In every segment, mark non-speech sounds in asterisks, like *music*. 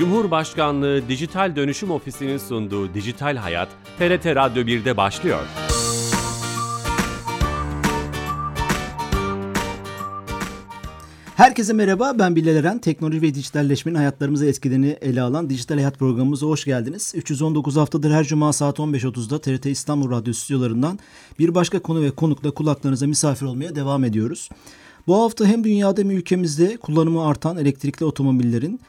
Cumhurbaşkanlığı Dijital Dönüşüm Ofisi'nin sunduğu Dijital Hayat, TRT Radyo 1'de başlıyor. Herkese merhaba, ben Bilal Eren. Teknoloji ve dijitalleşmenin hayatlarımıza etkilerini ele alan Dijital Hayat programımıza hoş geldiniz. 319 haftadır her cuma saat 15.30'da TRT İstanbul Radyo stüdyolarından bir başka konu ve konukla kulaklarınıza misafir olmaya devam ediyoruz. Bu hafta hem dünyada hem ülkemizde kullanımı artan elektrikli otomobillerin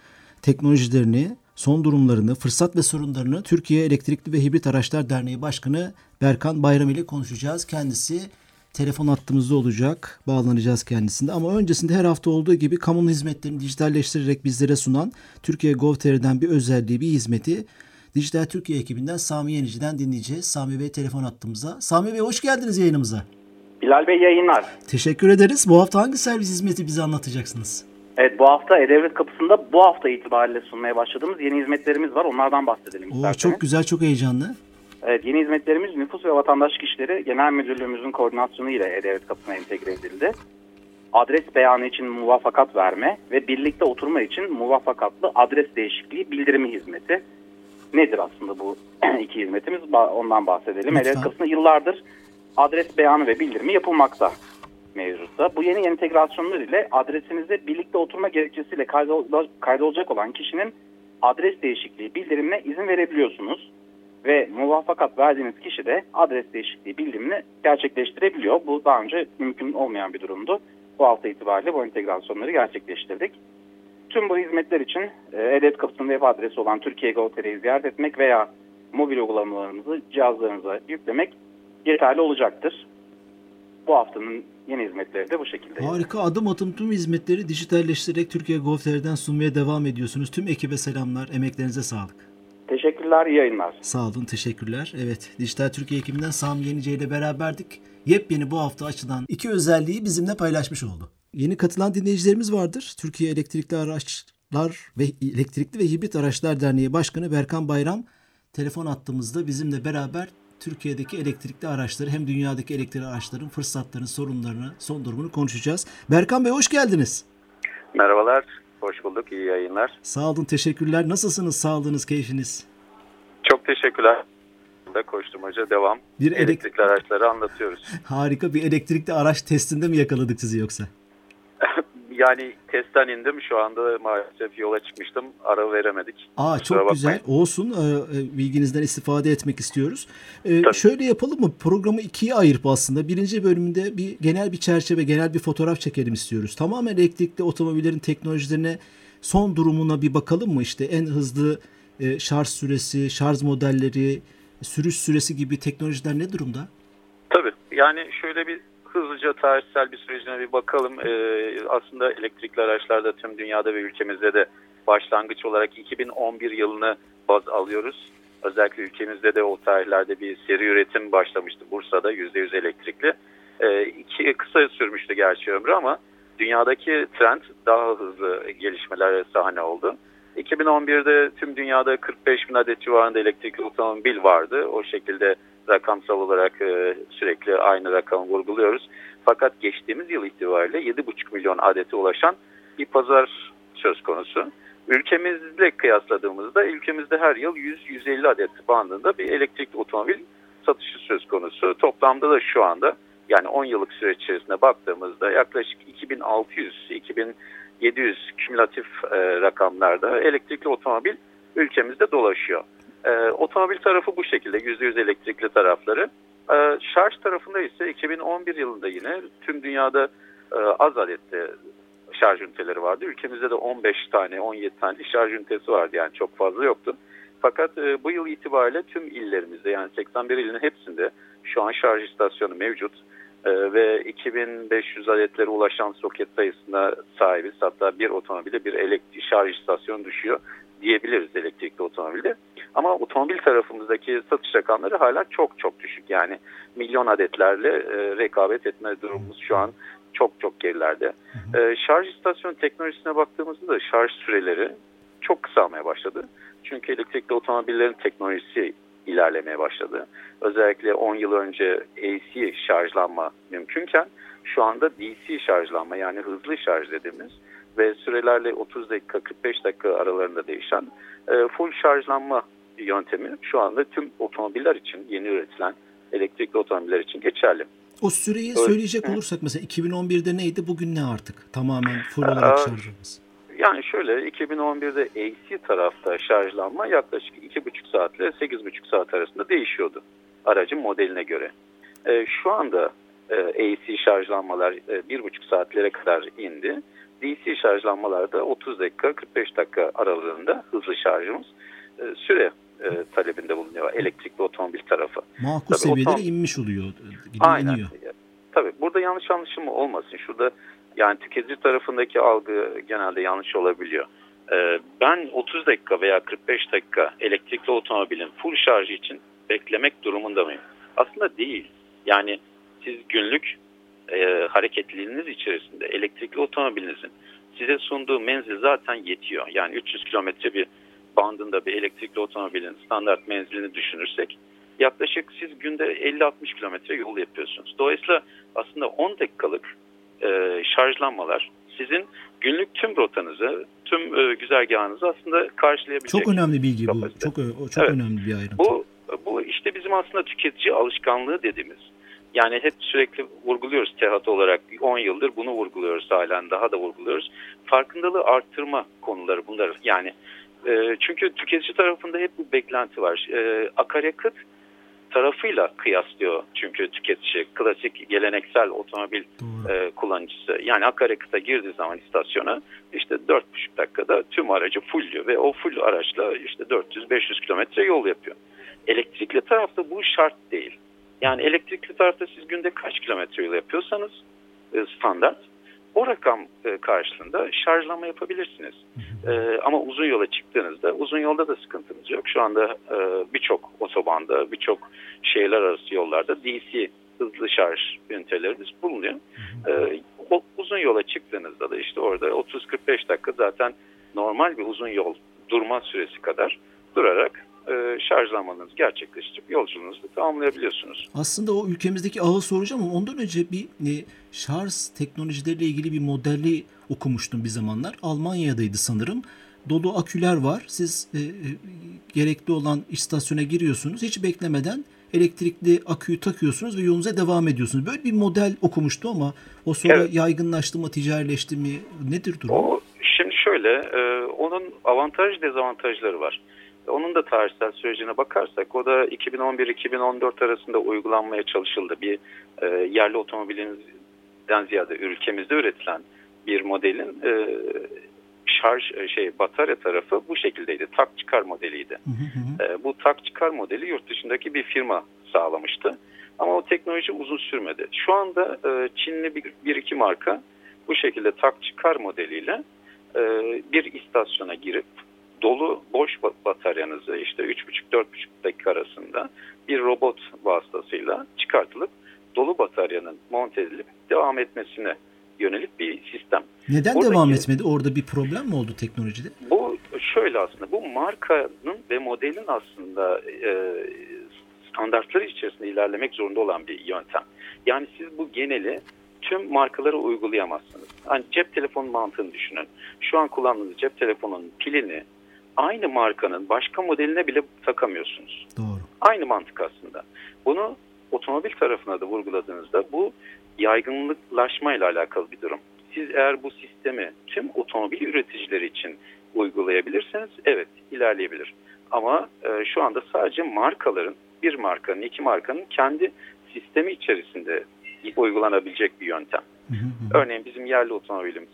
teknolojilerini, son durumlarını, fırsat ve sorunlarını Türkiye Elektrikli ve Hibrit Araçlar Derneği Başkanı Berkan Bayram ile konuşacağız. Kendisi telefon hattımızda olacak. Bağlanacağız kendisinde. Ama öncesinde her hafta olduğu gibi kamunun hizmetlerini dijitalleştirerek bizlere sunan Türkiye Gov.tr'den bir özelliği, bir hizmeti Dijital Türkiye ekibinden Sami Yenici'den dinleyeceğiz. Sami Bey telefon attığımıza. Sami Bey hoş geldiniz yayınımıza. Bilal Bey yayınlar. Teşekkür ederiz. Bu hafta hangi servis hizmeti bize anlatacaksınız? Evet bu hafta E-Devlet kapısında bu hafta itibariyle sunmaya başladığımız yeni hizmetlerimiz var. Onlardan bahsedelim Oo, isterseniz. çok güzel, çok heyecanlı. Evet yeni hizmetlerimiz Nüfus ve Vatandaşlık İşleri Genel Müdürlüğümüzün koordinasyonu ile E-Devlet kapısına entegre edildi. Adres beyanı için muvaffakat verme ve birlikte oturma için muvaffakatlı adres değişikliği bildirimi hizmeti. Nedir aslında bu *clears throat* iki hizmetimiz? Ondan bahsedelim. Lütfen. E-Devlet kapısında yıllardır adres beyanı ve bildirimi yapılmakta mevcutta. Bu yeni entegrasyonlar ile adresinize birlikte oturma gerekçesiyle kaydol- kaydolacak olan kişinin adres değişikliği bildirimine izin verebiliyorsunuz. Ve muvaffakat verdiğiniz kişi de adres değişikliği bildirimini gerçekleştirebiliyor. Bu daha önce mümkün olmayan bir durumdu. Bu hafta itibariyle bu entegrasyonları gerçekleştirdik. Tüm bu hizmetler için e, E-Devlet web adresi olan Türkiye Gov.tr'yi ziyaret etmek veya mobil uygulamalarınızı cihazlarınıza yüklemek yeterli olacaktır. Bu haftanın yeni hizmetleri de bu şekilde. Harika adım adım tüm hizmetleri dijitalleştirerek Türkiye Gov.tr'den sunmaya devam ediyorsunuz. Tüm ekibe selamlar, emeklerinize sağlık. Teşekkürler, iyi yayınlar. Sağ olun, teşekkürler. Evet, Dijital Türkiye ekibinden Sami Yenice ile beraberdik. Yepyeni bu hafta açılan iki özelliği bizimle paylaşmış oldu. Yeni katılan dinleyicilerimiz vardır. Türkiye Elektrikli Araçlar ve Elektrikli ve Hibrit Araçlar Derneği Başkanı Berkan Bayram telefon attığımızda bizimle beraber Türkiye'deki elektrikli araçları hem dünyadaki elektrikli araçların fırsatlarını, sorunlarını, son durumunu konuşacağız. Berkan Bey hoş geldiniz. Merhabalar, hoş bulduk, iyi yayınlar. Sağ olun, teşekkürler. Nasılsınız, sağlığınız, keyfiniz? Çok teşekkürler. Da koşturmaca devam. Bir elek- Elektrikli araçları anlatıyoruz. Harika bir elektrikli araç testinde mi yakaladık sizi yoksa? Yani testten indim, şu anda maalesef yola çıkmıştım, ara veremedik. Aa Kusura çok güzel. bakmayın. Olsun. Ee, e, bilginizden istifade etmek istiyoruz. Ee, Tabii. şöyle yapalım mı? Programı ikiye ayırıp aslında birinci bölümünde bir genel bir çerçeve, genel bir fotoğraf çekelim istiyoruz. Tamamen elektrikli otomobillerin teknolojilerine, son durumuna bir bakalım mı? İşte en hızlı e, şarj süresi, şarj modelleri, sürüş süresi gibi teknolojiler ne durumda? Tabii, yani şöyle bir hızlıca tarihsel bir sürecine bir bakalım. Ee, aslında elektrikli araçlarda tüm dünyada ve ülkemizde de başlangıç olarak 2011 yılını baz alıyoruz. Özellikle ülkemizde de o tarihlerde bir seri üretim başlamıştı Bursa'da %100 elektrikli. Ee, iki, kısa sürmüştü gerçi ömrü ama dünyadaki trend daha hızlı gelişmelere sahne oldu. 2011'de tüm dünyada 45 bin adet civarında elektrikli otomobil vardı. O şekilde rakamsal olarak e, sürekli aynı rakamı vurguluyoruz. Fakat geçtiğimiz yıl itibariyle 7,5 milyon adete ulaşan bir pazar söz konusu. Ülkemizle kıyasladığımızda ülkemizde her yıl 100-150 adet bandında bir elektrikli otomobil satışı söz konusu. Toplamda da şu anda yani 10 yıllık süreç içerisinde baktığımızda yaklaşık 2600-2700 kümülatif e, rakamlarda elektrikli otomobil ülkemizde dolaşıyor. E, otomobil tarafı bu şekilde %100 elektrikli tarafları. E, şarj tarafında ise 2011 yılında yine tüm dünyada e, az adette şarj üniteleri vardı. Ülkemizde de 15 tane 17 tane şarj ünitesi vardı yani çok fazla yoktu. Fakat e, bu yıl itibariyle tüm illerimizde yani 81 ilin hepsinde şu an şarj istasyonu mevcut. E, ve 2500 adetlere ulaşan soket sayısına sahibiz. Hatta bir otomobile bir elektrik şarj istasyonu düşüyor diyebiliriz elektrikli otomobilde. Ama otomobil tarafımızdaki satış rakamları hala çok çok düşük. Yani milyon adetlerle e, rekabet etme durumumuz şu an çok çok gerilerde. E, şarj istasyon teknolojisine baktığımızda da şarj süreleri çok kısalmaya başladı. Çünkü elektrikli otomobillerin teknolojisi ilerlemeye başladı. Özellikle 10 yıl önce AC şarjlanma mümkünken şu anda DC şarjlanma yani hızlı şarj dediğimiz ve sürelerle 30 dakika 45 dakika aralarında değişen e, full şarjlanma yöntemi şu anda tüm otomobiller için yeni üretilen elektrikli otomobiller için geçerli. O süreyi evet. söyleyecek olursak mesela 2011'de neydi bugün ne artık? Tamamen full olarak şarjımız. Yani şöyle 2011'de AC tarafta şarjlanma yaklaşık 2,5 saat ile 8,5 saat arasında değişiyordu aracın modeline göre. E, şu anda e, AC şarjlanmalar e, 1,5 saatlere kadar indi. DC şarjlanmalarda 30 dakika 45 dakika aralığında hızlı şarjımız e, süre e, talebinde bulunuyor elektrikli otomobil tarafı. Makul Tabii seviyelere otom... inmiş oluyor. Aynen. Iniyor. Tabii burada yanlış anlaşılma olmasın. Şurada yani tüketici tarafındaki algı genelde yanlış olabiliyor. Ee, ben 30 dakika veya 45 dakika elektrikli otomobilin full şarjı için beklemek durumunda mıyım? Aslında değil. Yani siz günlük e, hareketliliğiniz içerisinde elektrikli otomobilinizin size sunduğu menzil zaten yetiyor. Yani 300 kilometre bir bandında bir elektrikli otomobilin standart menzilini düşünürsek yaklaşık siz günde 50-60 kilometre yol yapıyorsunuz. Dolayısıyla aslında 10 dakikalık e, şarjlanmalar sizin günlük tüm rotanızı, tüm e, güzergahınızı aslında karşılayabilecek. Çok önemli bilgi kapasite. bu. Çok çok evet. önemli bir ayrıntı. Bu bu işte bizim aslında tüketici alışkanlığı dediğimiz. Yani hep sürekli vurguluyoruz TEHAT olarak 10 yıldır bunu vurguluyoruz halen daha da vurguluyoruz. Farkındalığı arttırma konuları bunlar. Yani e, çünkü tüketici tarafında hep bu beklenti var. E, akaryakıt tarafıyla kıyaslıyor çünkü tüketici klasik geleneksel otomobil e, kullanıcısı yani akaryakıta girdiği zaman istasyona işte 4,5 dakikada tüm aracı fullüyor ve o full araçla işte 400-500 kilometre yol yapıyor. Elektrikli tarafta bu şart değil. Yani elektrikli tarafta siz günde kaç kilometre yol yapıyorsanız e, standart o rakam e, karşılığında şarjlama yapabilirsiniz. E, ama uzun yola çıktığınızda uzun yolda da sıkıntınız yok. Şu anda e, birçok otobanda, birçok şehirler arası yollarda DC hızlı şarj ünitelerimiz bulunuyor. E, o, uzun yola çıktığınızda da işte orada 30-45 dakika zaten normal bir uzun yol durma süresi kadar durarak e, şarjlamanızı gerçekleştirip yolculuğunuzu tamamlayabiliyorsunuz. Aslında o ülkemizdeki ağı soracağım ama ondan önce bir e, şarj teknolojileriyle ilgili bir modelli okumuştum bir zamanlar. Almanya'daydı sanırım. Dolu aküler var. Siz e, e, gerekli olan istasyona giriyorsunuz. Hiç beklemeden elektrikli aküyü takıyorsunuz ve yolunuza devam ediyorsunuz. Böyle bir model okumuştu ama o sonra evet. yaygınlaştı mı, ticarileşti mi? Nedir durum? O, şimdi şöyle, e, onun avantaj dezavantajları var. Onun da tarihsel sürecine bakarsak o da 2011-2014 arasında uygulanmaya çalışıldı. Bir e, yerli otomobilinden ziyade ülkemizde üretilen bir modelin e, şarj e, şey batarya tarafı bu şekildeydi. Tak çıkar modeliydi. Hı hı hı. E, bu tak çıkar modeli yurt dışındaki bir firma sağlamıştı. Ama o teknoloji uzun sürmedi. Şu anda e, Çinli bir, bir iki marka bu şekilde tak çıkar modeliyle e, bir istasyona girip dolu boş bataryanızı işte 3,5-4,5 dakika arasında bir robot vasıtasıyla çıkartılıp dolu bataryanın monte edilip devam etmesine yönelik bir sistem. Neden Oradaki, devam etmedi? Orada bir problem mi oldu teknolojide? Bu şöyle aslında bu markanın ve modelin aslında e, standartları içerisinde ilerlemek zorunda olan bir yöntem. Yani siz bu geneli tüm markalara uygulayamazsınız. Hani cep telefonu mantığını düşünün. Şu an kullandığınız cep telefonunun pilini aynı markanın başka modeline bile takamıyorsunuz. Doğru. Aynı mantık aslında. Bunu otomobil tarafına da vurguladığınızda bu yaygınlıklaşma ile alakalı bir durum. Siz eğer bu sistemi tüm otomobil üreticileri için uygulayabilirseniz evet ilerleyebilir. Ama e, şu anda sadece markaların bir markanın iki markanın kendi sistemi içerisinde uygulanabilecek bir yöntem. Örneğin bizim yerli otomobilimiz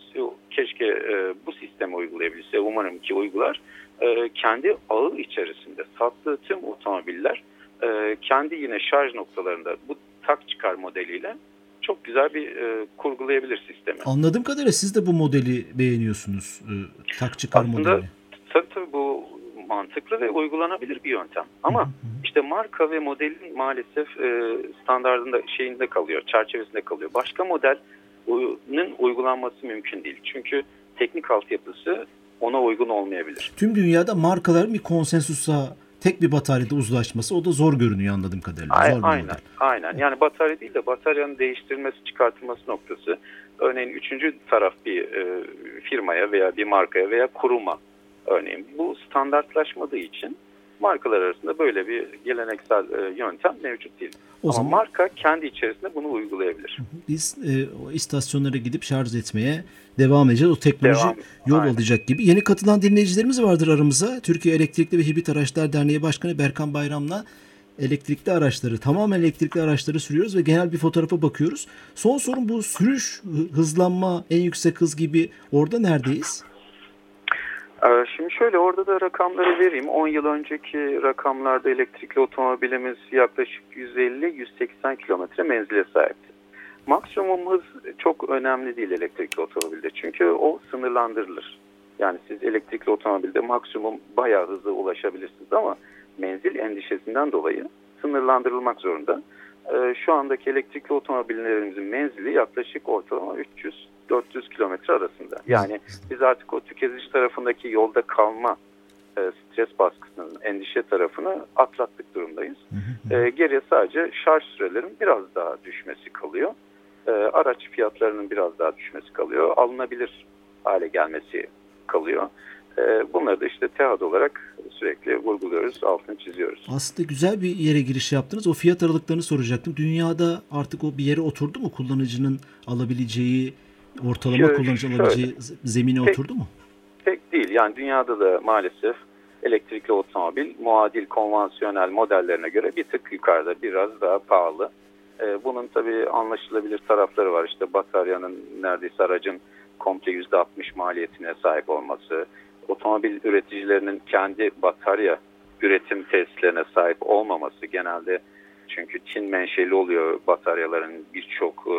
keşke e, bu sistemi uygulayabilse umarım ki uygular e, kendi ağı içerisinde sattığı tüm otomobiller e, kendi yine şarj noktalarında bu tak çıkar modeliyle çok güzel bir e, kurgulayabilir sistemi. Anladığım kadarıyla siz de bu modeli beğeniyorsunuz. E, tak çıkar Aslında, modeli. Tabii tabii bu mantıklı ve uygulanabilir bir yöntem. Ama hı hı. işte marka ve modelin maalesef e, standartında şeyinde kalıyor, çerçevesinde kalıyor. Başka modelin uygulanması mümkün değil. Çünkü teknik altyapısı ona uygun olmayabilir. Tüm dünyada markaların bir konsensusa tek bir bataryada uzlaşması o da zor görünüyor anladığım kadarıyla. Zor aynen, model. aynen. Yani batarya değil de bataryanın değiştirilmesi, çıkartılması noktası. Örneğin üçüncü taraf bir e, firmaya veya bir markaya veya kuruma örneğin bu standartlaşmadığı için markalar arasında böyle bir geleneksel e, yöntem mevcut değil. O Ama zaman marka kendi içerisinde bunu uygulayabilir. biz e, o istasyonlara gidip şarj etmeye devam edeceğiz. O teknoloji Devam. yol Aynen. alacak gibi. Yeni katılan dinleyicilerimiz vardır aramıza. Türkiye Elektrikli ve Hibrit Araçlar Derneği Başkanı Berkan Bayram'la elektrikli araçları, tamamen elektrikli araçları sürüyoruz ve genel bir fotoğrafa bakıyoruz. Son sorun bu sürüş, hı- hızlanma, en yüksek hız gibi orada neredeyiz? Ee, Şimdi şöyle orada da rakamları vereyim. 10 yıl önceki rakamlarda elektrikli otomobilimiz yaklaşık 150-180 kilometre menzile sahipti. Maksimum hız çok önemli değil elektrikli otomobilde. Çünkü o sınırlandırılır. Yani siz elektrikli otomobilde maksimum bayağı hızlı ulaşabilirsiniz ama menzil endişesinden dolayı sınırlandırılmak zorunda. Ee, Şu andaki elektrikli otomobillerimizin menzili yaklaşık ortalama 300-400 kilometre arasında. Yani biz artık o tüketici tarafındaki yolda kalma e, stres baskısının endişe tarafını atlattık durumdayız. E, geriye sadece şarj sürelerinin biraz daha düşmesi kalıyor. E, araç fiyatlarının biraz daha düşmesi kalıyor. Alınabilir hale gelmesi kalıyor. E, bunları da işte TEHAD olarak sürekli vurguluyoruz, altını çiziyoruz. Aslında güzel bir yere giriş yaptınız. O fiyat aralıklarını soracaktım. Dünyada artık o bir yere oturdu mu? Kullanıcının alabileceği, ortalama Şöyle- kullanıcı alabileceği zemine Pek- oturdu mu? Pek değil. Yani dünyada da maalesef elektrikli otomobil muadil konvansiyonel modellerine göre bir tık yukarıda biraz daha pahalı. Ee, bunun tabii anlaşılabilir tarafları var. İşte bataryanın neredeyse aracın komple %60 maliyetine sahip olması, otomobil üreticilerinin kendi batarya üretim tesislerine sahip olmaması genelde çünkü Çin menşeli oluyor bataryaların birçok e,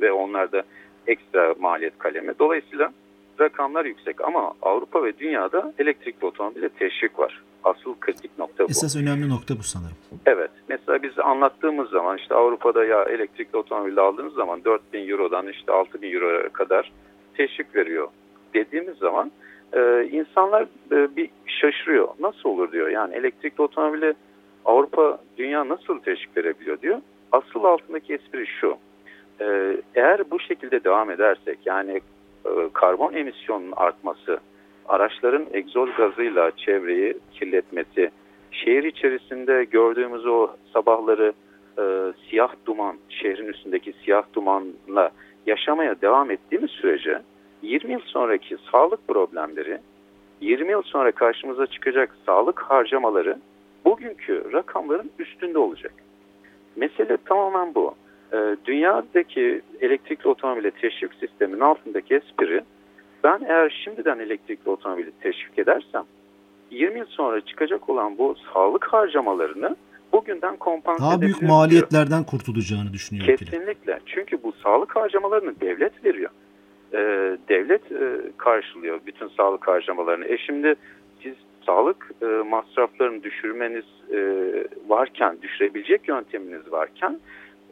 ve onlar da ekstra maliyet kalemi. Dolayısıyla rakamlar yüksek ama Avrupa ve dünyada elektrikli otomobile teşvik var. Asıl kritik nokta bu. Esas önemli nokta bu sanırım. Evet. Mesela biz anlattığımız zaman işte Avrupa'da ya elektrikli otomobil aldığınız zaman 4000 Euro'dan işte 6000 Euro'ya kadar teşvik veriyor dediğimiz zaman e, insanlar e, bir şaşırıyor. Nasıl olur diyor. Yani elektrikli otomobile Avrupa dünya nasıl teşvik verebiliyor diyor. Asıl altındaki espri şu. E, eğer bu şekilde devam edersek yani e, karbon emisyonunun artması, araçların egzoz gazıyla çevreyi kirletmesi, şehir içerisinde gördüğümüz o sabahları e, siyah duman, şehrin üstündeki siyah dumanla yaşamaya devam ettiğimiz sürece 20 yıl sonraki sağlık problemleri, 20 yıl sonra karşımıza çıkacak sağlık harcamaları bugünkü rakamların üstünde olacak. Mesele tamamen bu. E, dünyadaki elektrikli otomobile teşvik sisteminin altındaki espri ben eğer şimdiden elektrikli otomobili teşvik edersem 20 yıl sonra çıkacak olan bu sağlık harcamalarını bugünden kompanse Daha büyük diyor. maliyetlerden kurtulacağını düşünüyor. Kesinlikle. Çünkü bu sağlık harcamalarını devlet veriyor. Ee, devlet e, karşılıyor bütün sağlık harcamalarını. E şimdi siz sağlık e, masraflarını düşürmeniz e, varken, düşürebilecek yönteminiz varken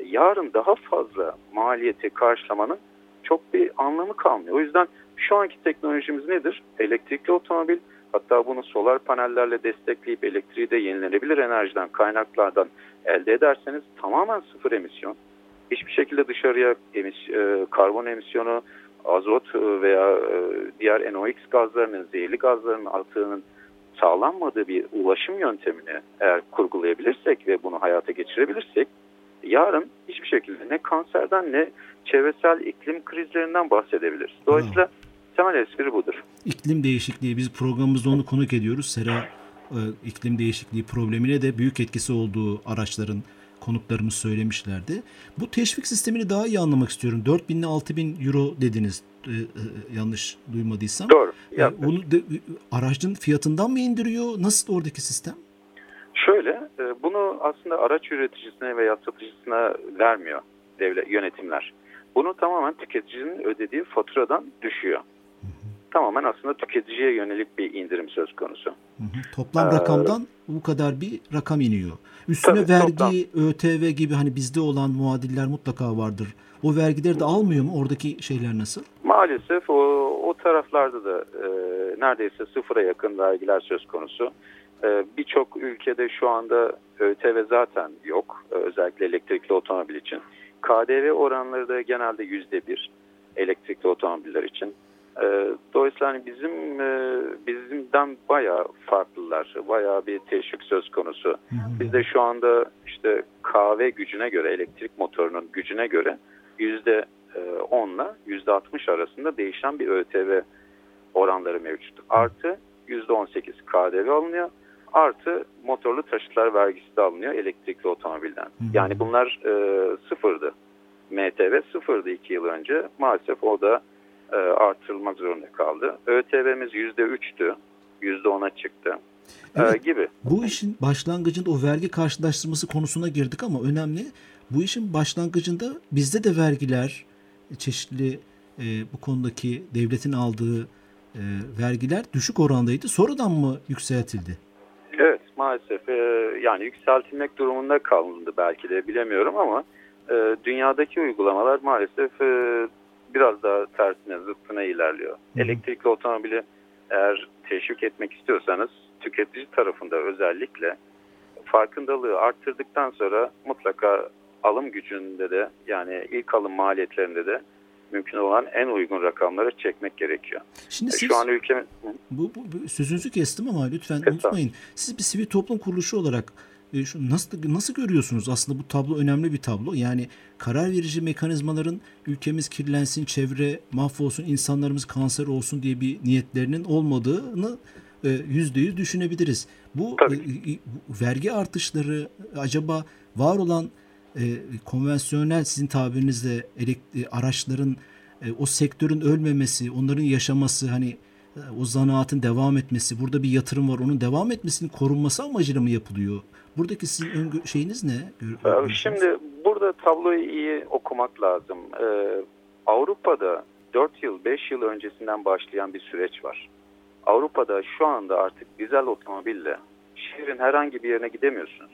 yarın daha fazla maliyeti karşılamanın çok bir anlamı kalmıyor. O yüzden şu anki teknolojimiz nedir? Elektrikli otomobil hatta bunu solar panellerle destekleyip elektriği de yenilenebilir enerjiden, kaynaklardan elde ederseniz tamamen sıfır emisyon. Hiçbir şekilde dışarıya emis, e, karbon emisyonu, azot e, veya e, diğer NOx gazlarının, zehirli gazların atığının sağlanmadığı bir ulaşım yöntemini eğer kurgulayabilirsek ve bunu hayata geçirebilirsek yarın hiçbir şekilde ne kanserden ne çevresel iklim krizlerinden bahsedebiliriz. Dolayısıyla temel espri budur. İklim değişikliği biz programımızda onu konuk ediyoruz. Sera e, iklim değişikliği problemine de büyük etkisi olduğu araçların konuklarımız söylemişlerdi. Bu teşvik sistemini daha iyi anlamak istiyorum. 4000 ile 6000 euro dediniz e, e, yanlış duymadıysam. Doğru. E, onu de, aracın fiyatından mı indiriyor? Nasıl oradaki sistem? Şöyle, e, bunu aslında araç üreticisine veya satıcısına vermiyor devlet yönetimler. Bunu tamamen tüketicinin ödediği faturadan düşüyor. Tamamen aslında tüketiciye yönelik bir indirim söz konusu. Hı hı. Toplam Ee, rakamdan bu kadar bir rakam iniyor. Üstüne Tabii, vergi, ÖTV gibi hani bizde olan muadiller mutlaka vardır. O vergileri de almıyor mu? Oradaki şeyler nasıl? Maalesef o, o taraflarda da e, neredeyse sıfıra yakın vergiler söz konusu. E, Birçok ülkede şu anda ÖTV zaten yok. E, özellikle elektrikli otomobil için. KDV oranları da genelde yüzde bir elektrikli otomobiller için. E, dolayısıyla hani bizim e, bizimden bayağı farklılar. Bayağı bir teşvik söz konusu. Bizde şu anda işte kahve gücüne göre elektrik motorunun gücüne göre yüzde 10'la %60 arasında değişen bir ÖTV oranları mevcut. Artı %18 KDV alınıyor. Artı motorlu taşıtlar vergisi de alınıyor elektrikli otomobilden. Yani bunlar e, sıfırdı. MTV sıfırdı iki yıl önce. Maalesef o da e, artırılmak zorunda kaldı. ÖTV'miz %3'tü. %10'a çıktı. E, evet, gibi. Bu işin başlangıcında o vergi karşılaştırması konusuna girdik ama önemli. Bu işin başlangıcında bizde de vergiler, çeşitli e, bu konudaki devletin aldığı e, vergiler düşük orandaydı. Sonradan mı yükseltildi? Maalesef e, yani yükseltilmek durumunda kalındı belki de bilemiyorum ama e, dünyadaki uygulamalar maalesef e, biraz daha tersine zıttına ilerliyor. Hı. Elektrikli otomobili eğer teşvik etmek istiyorsanız tüketici tarafında özellikle farkındalığı arttırdıktan sonra mutlaka alım gücünde de yani ilk alım maliyetlerinde de mümkün olan en uygun rakamları çekmek gerekiyor. Şimdi e, siz, Şu an ülke bu, bu, bu sözünüzü kestim ama lütfen Kesin. unutmayın. Siz bir sivil toplum kuruluşu olarak e, şu nasıl nasıl görüyorsunuz aslında bu tablo önemli bir tablo. Yani karar verici mekanizmaların ülkemiz kirlensin, çevre mahvolsun, insanlarımız kanser olsun diye bir niyetlerinin olmadığını e, yüzde yüz düşünebiliriz. Bu e, vergi artışları acaba var olan e, konvansiyonel sizin tabirinizle elektri, araçların e, o sektörün ölmemesi, onların yaşaması hani e, o zanaatın devam etmesi, burada bir yatırım var, onun devam etmesinin korunması amacıyla mı yapılıyor? Buradaki sizin öngö- şeyiniz ne? Şimdi burada tabloyu iyi okumak lazım. Ee, Avrupa'da 4 yıl, 5 yıl öncesinden başlayan bir süreç var. Avrupa'da şu anda artık dizel otomobille şehrin herhangi bir yerine gidemiyorsunuz.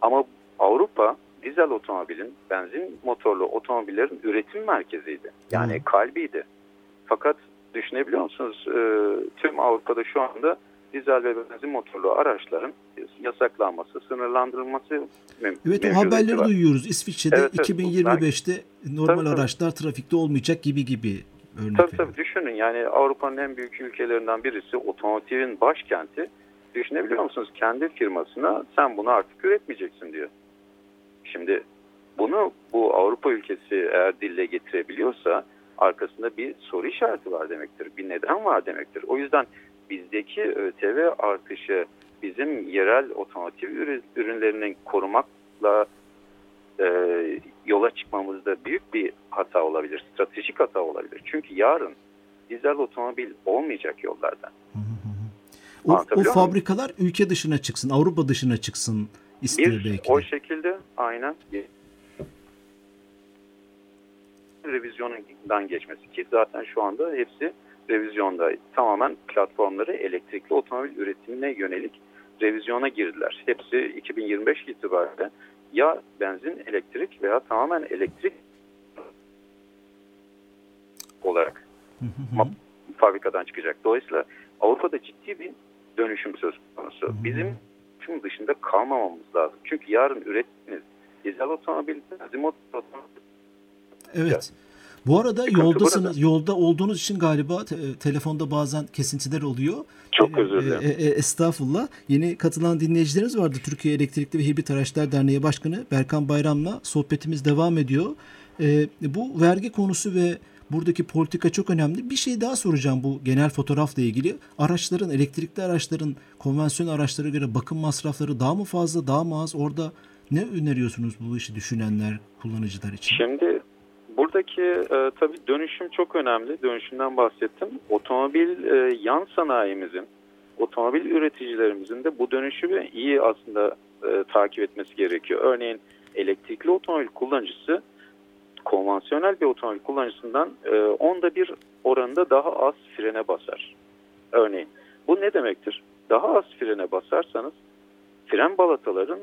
Ama Avrupa dizel otomobilin, benzin motorlu otomobillerin üretim merkeziydi. Yani hmm. kalbiydi. Fakat düşünebiliyor musunuz? E, tüm Avrupa'da şu anda dizel ve benzin motorlu araçların yasaklanması, sınırlandırılması mümkün. Evet o haberleri var. duyuyoruz. İsviçre'de evet, 2025'te evet. normal tabii, araçlar trafikte olmayacak gibi gibi örnek Tabii tabii düşünün yani Avrupa'nın en büyük ülkelerinden birisi otomotivin başkenti. Düşünebiliyor musunuz? Kendi firmasına sen bunu artık üretmeyeceksin diyor. Şimdi bunu bu Avrupa ülkesi eğer dille getirebiliyorsa arkasında bir soru işareti var demektir. Bir neden var demektir. O yüzden bizdeki ÖTV artışı bizim yerel otomotiv ürünlerinin korumakla e, yola çıkmamızda büyük bir hata olabilir. Stratejik hata olabilir. Çünkü yarın dizel otomobil olmayacak yollarda. O, o fabrikalar ülke dışına çıksın, Avrupa dışına çıksın istiyor bir, belki. O şekilde aynen revizyondan geçmesi ki zaten şu anda hepsi revizyonda. Tamamen platformları elektrikli otomobil üretimine yönelik revizyona girdiler. Hepsi 2025 itibariyle ya benzin, elektrik veya tamamen elektrik olarak fabrikadan çıkacak. Dolayısıyla Avrupa'da ciddi bir dönüşüm söz konusu. Bizim tüm dışında kalmamamız lazım. Çünkü yarın ürettiğiniz dizel otomobil, benzin otomobil Evet. Bu arada Sıkıntı yoldasınız. Burada. Yolda olduğunuz için galiba te- telefonda bazen kesintiler oluyor. Çok özür dilerim. E, e, estağfurullah. Yeni katılan dinleyicilerimiz vardı. Türkiye Elektrikli ve Hibrit Araçlar Derneği Başkanı Berkan Bayram'la sohbetimiz devam ediyor. E, bu vergi konusu ve buradaki politika çok önemli. Bir şey daha soracağım bu genel fotoğrafla ilgili. Araçların, elektrikli araçların konvansiyonel araçlara göre bakım masrafları daha mı fazla, daha mı az? Orada ne öneriyorsunuz bu işi düşünenler, kullanıcılar için? Şimdi buradaki e, tabii dönüşüm çok önemli. Dönüşümden bahsettim. Otomobil e, yan sanayimizin, otomobil üreticilerimizin de bu dönüşümü iyi aslında e, takip etmesi gerekiyor. Örneğin elektrikli otomobil kullanıcısı konvansiyonel bir otomobil kullanıcısından e, onda bir oranında daha az frene basar. Örneğin bu ne demektir? Daha az frene basarsanız fren balataların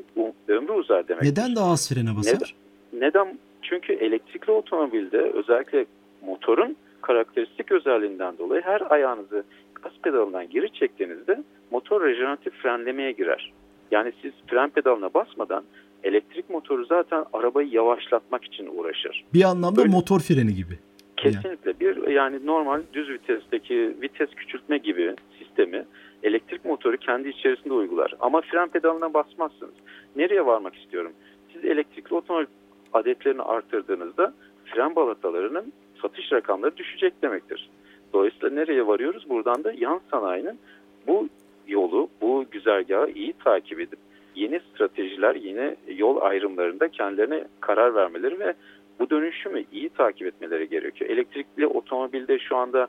ömrü uzar demektir. Neden daha az frene basar? Neden? neden? Çünkü elektrikli otomobilde özellikle motorun karakteristik özelliğinden dolayı her ayağınızı gaz pedalından geri çektiğinizde motor rejeneratif frenlemeye girer. Yani siz fren pedalına basmadan elektrik motoru zaten arabayı yavaşlatmak için uğraşır. Bir anlamda Öyle. motor freni gibi. Kesinlikle bir yani normal düz vitesteki vites küçültme gibi sistemi elektrik motoru kendi içerisinde uygular. Ama fren pedalına basmazsınız. Nereye varmak istiyorum? Siz elektrikli otomobil adetlerini arttırdığınızda fren balatalarının satış rakamları düşecek demektir. Dolayısıyla nereye varıyoruz? Buradan da yan sanayinin bu yolu, bu güzergahı iyi takip edip yeni stratejiler, yeni yol ayrımlarında kendilerine karar vermeleri ve bu dönüşümü iyi takip etmeleri gerekiyor. Elektrikli otomobilde şu anda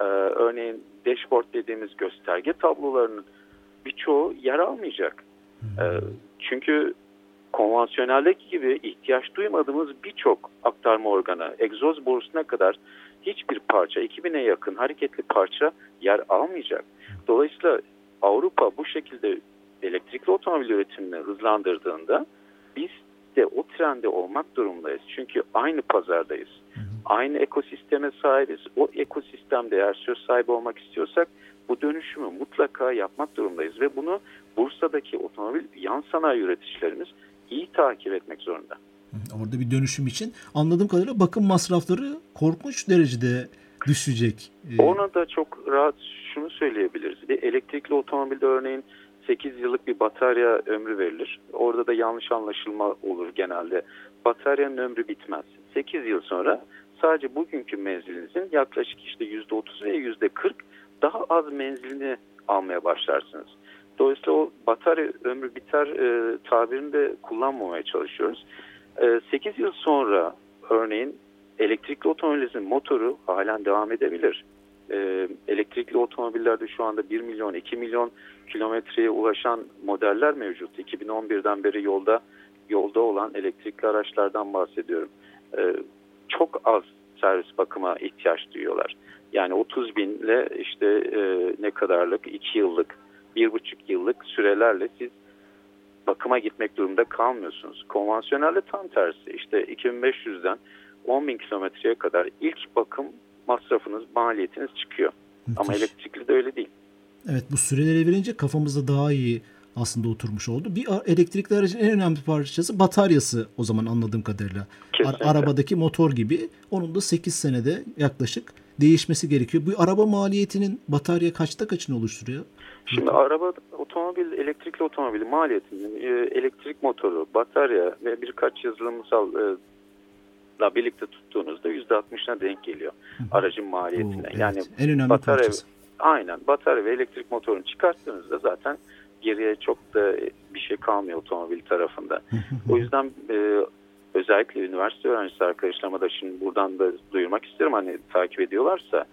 e, örneğin dashboard dediğimiz gösterge tablolarının birçoğu yer almayacak. E, çünkü konvansiyoneldeki gibi ihtiyaç duymadığımız birçok aktarma organı, egzoz borusuna kadar hiçbir parça, 2000'e yakın hareketli parça yer almayacak. Dolayısıyla Avrupa bu şekilde elektrikli otomobil üretimini hızlandırdığında biz de o trende olmak durumundayız. Çünkü aynı pazardayız. Aynı ekosisteme sahibiz. O ekosistemde eğer söz sahibi olmak istiyorsak bu dönüşümü mutlaka yapmak durumundayız. Ve bunu Bursa'daki otomobil yan sanayi üreticilerimiz iyi takip etmek zorunda. Orada bir dönüşüm için anladığım kadarıyla bakım masrafları korkunç derecede düşecek. Ee, Ona da çok rahat şunu söyleyebiliriz. Bir elektrikli otomobilde örneğin 8 yıllık bir batarya ömrü verilir. Orada da yanlış anlaşılma olur genelde. Bataryanın ömrü bitmez. 8 yıl sonra sadece bugünkü menzilinizin yaklaşık işte %30 ve %40 daha az menzilini almaya başlarsınız. Dolayısıyla o batarya ömrü biter e, tabirini de kullanmamaya çalışıyoruz. E, 8 yıl sonra örneğin elektrikli otomobilinizin motoru halen devam edebilir. E, elektrikli otomobillerde şu anda 1 milyon 2 milyon kilometreye ulaşan modeller mevcut. 2011'den beri yolda yolda olan elektrikli araçlardan bahsediyorum. E, çok az servis bakıma ihtiyaç duyuyorlar. Yani 30 binle işte e, ne kadarlık 2 yıllık, 1,5 yıllık sürelerle siz bakıma gitmek durumunda kalmıyorsunuz. Konvansiyonelde tam tersi. İşte 2500'den 10 bin kilometreye kadar ilk bakım masrafınız, maliyetiniz çıkıyor. Müthiş. Ama elektrikli de öyle değil. Evet bu süreleri verince kafamızda daha iyi aslında oturmuş oldu. Bir elektrikli aracın en önemli parçası bataryası o zaman anladığım kadarıyla. Kesinlikle. Arabadaki motor gibi. Onun da 8 senede yaklaşık değişmesi gerekiyor. Bu araba maliyetinin batarya kaçta kaçını oluşturuyor? Şimdi araba, otomobil, elektrikli otomobil maliyetinin e, elektrik motoru, batarya ve birkaç yazılımsal e, la birlikte tuttuğunuzda %60'ına denk geliyor aracın maliyetine. Oo, evet. Yani en önemli batarya, parçası. Aynen batarya ve elektrik motorunu çıkarttığınızda zaten geriye çok da bir şey kalmıyor otomobil tarafında. o yüzden e, özellikle üniversite öğrencisi arkadaşlarıma da şimdi buradan da duyurmak isterim hani takip ediyorlarsa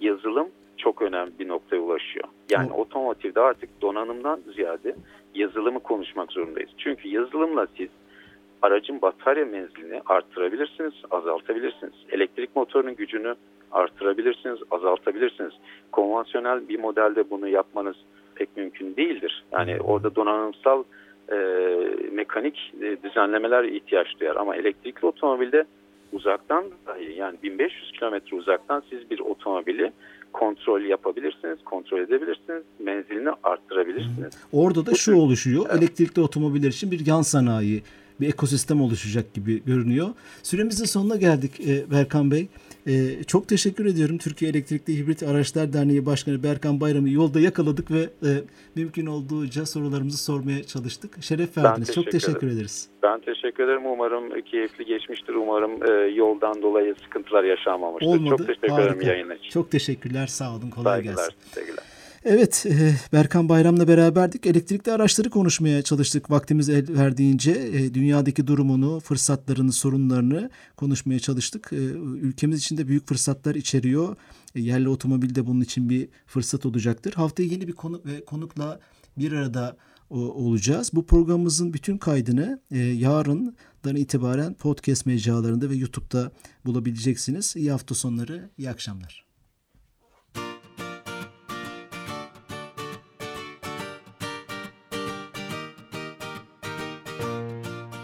yazılım çok önemli bir noktaya ulaşıyor. Yani O- otomotivde artık donanımdan ziyade yazılımı konuşmak zorundayız. Çünkü yazılımla siz aracın batarya menzilini arttırabilirsiniz, azaltabilirsiniz. Elektrik motorunun gücünü arttırabilirsiniz, azaltabilirsiniz. Konvansiyonel bir modelde bunu yapmanız pek mümkün değildir. Yani orada donanımsal e, mekanik e, düzenlemeler ihtiyaç duyar. Ama elektrikli otomobilde uzaktan dahi yani 1500 kilometre uzaktan siz bir otomobili kontrol yapabilirsiniz, kontrol edebilirsiniz, menzilini arttırabilirsiniz. Orada da şu oluşuyor. Elektrikli otomobiller için bir yan sanayi, bir ekosistem oluşacak gibi görünüyor. Süremizin sonuna geldik e, Berkan Bey. E, çok teşekkür ediyorum. Türkiye Elektrikli Hibrit Araçlar Derneği Başkanı Berkan Bayram'ı yolda yakaladık ve e, mümkün olduğunca sorularımızı sormaya çalıştık. Şeref verdiniz. Çok teşekkür teşekkür ederiz. Ben teşekkür ederim. Umarım keyifli geçmiştir. Umarım e, yoldan dolayı sıkıntılar yaşanmamıştır. Olmadı. Çok teşekkür ederim Harika. yayın için. Çok teşekkürler. Sağ olun. Kolay gelsin. Saygılar. Evet, e, Berkan Bayram'la beraberdik. Elektrikli araçları konuşmaya çalıştık vaktimiz el verdiğince. E, Dünyadaki durumunu, fırsatlarını, sorunlarını konuşmaya çalıştık. E, Ülkemiz için de büyük fırsatlar içeriyor. Yerli otomobil de bunun için bir fırsat olacaktır. Haftaya yeni bir konu ve konukla bir arada olacağız. Bu programımızın bütün kaydını yarından itibaren podcast mecralarında ve YouTube'da bulabileceksiniz. İyi hafta sonları, iyi akşamlar.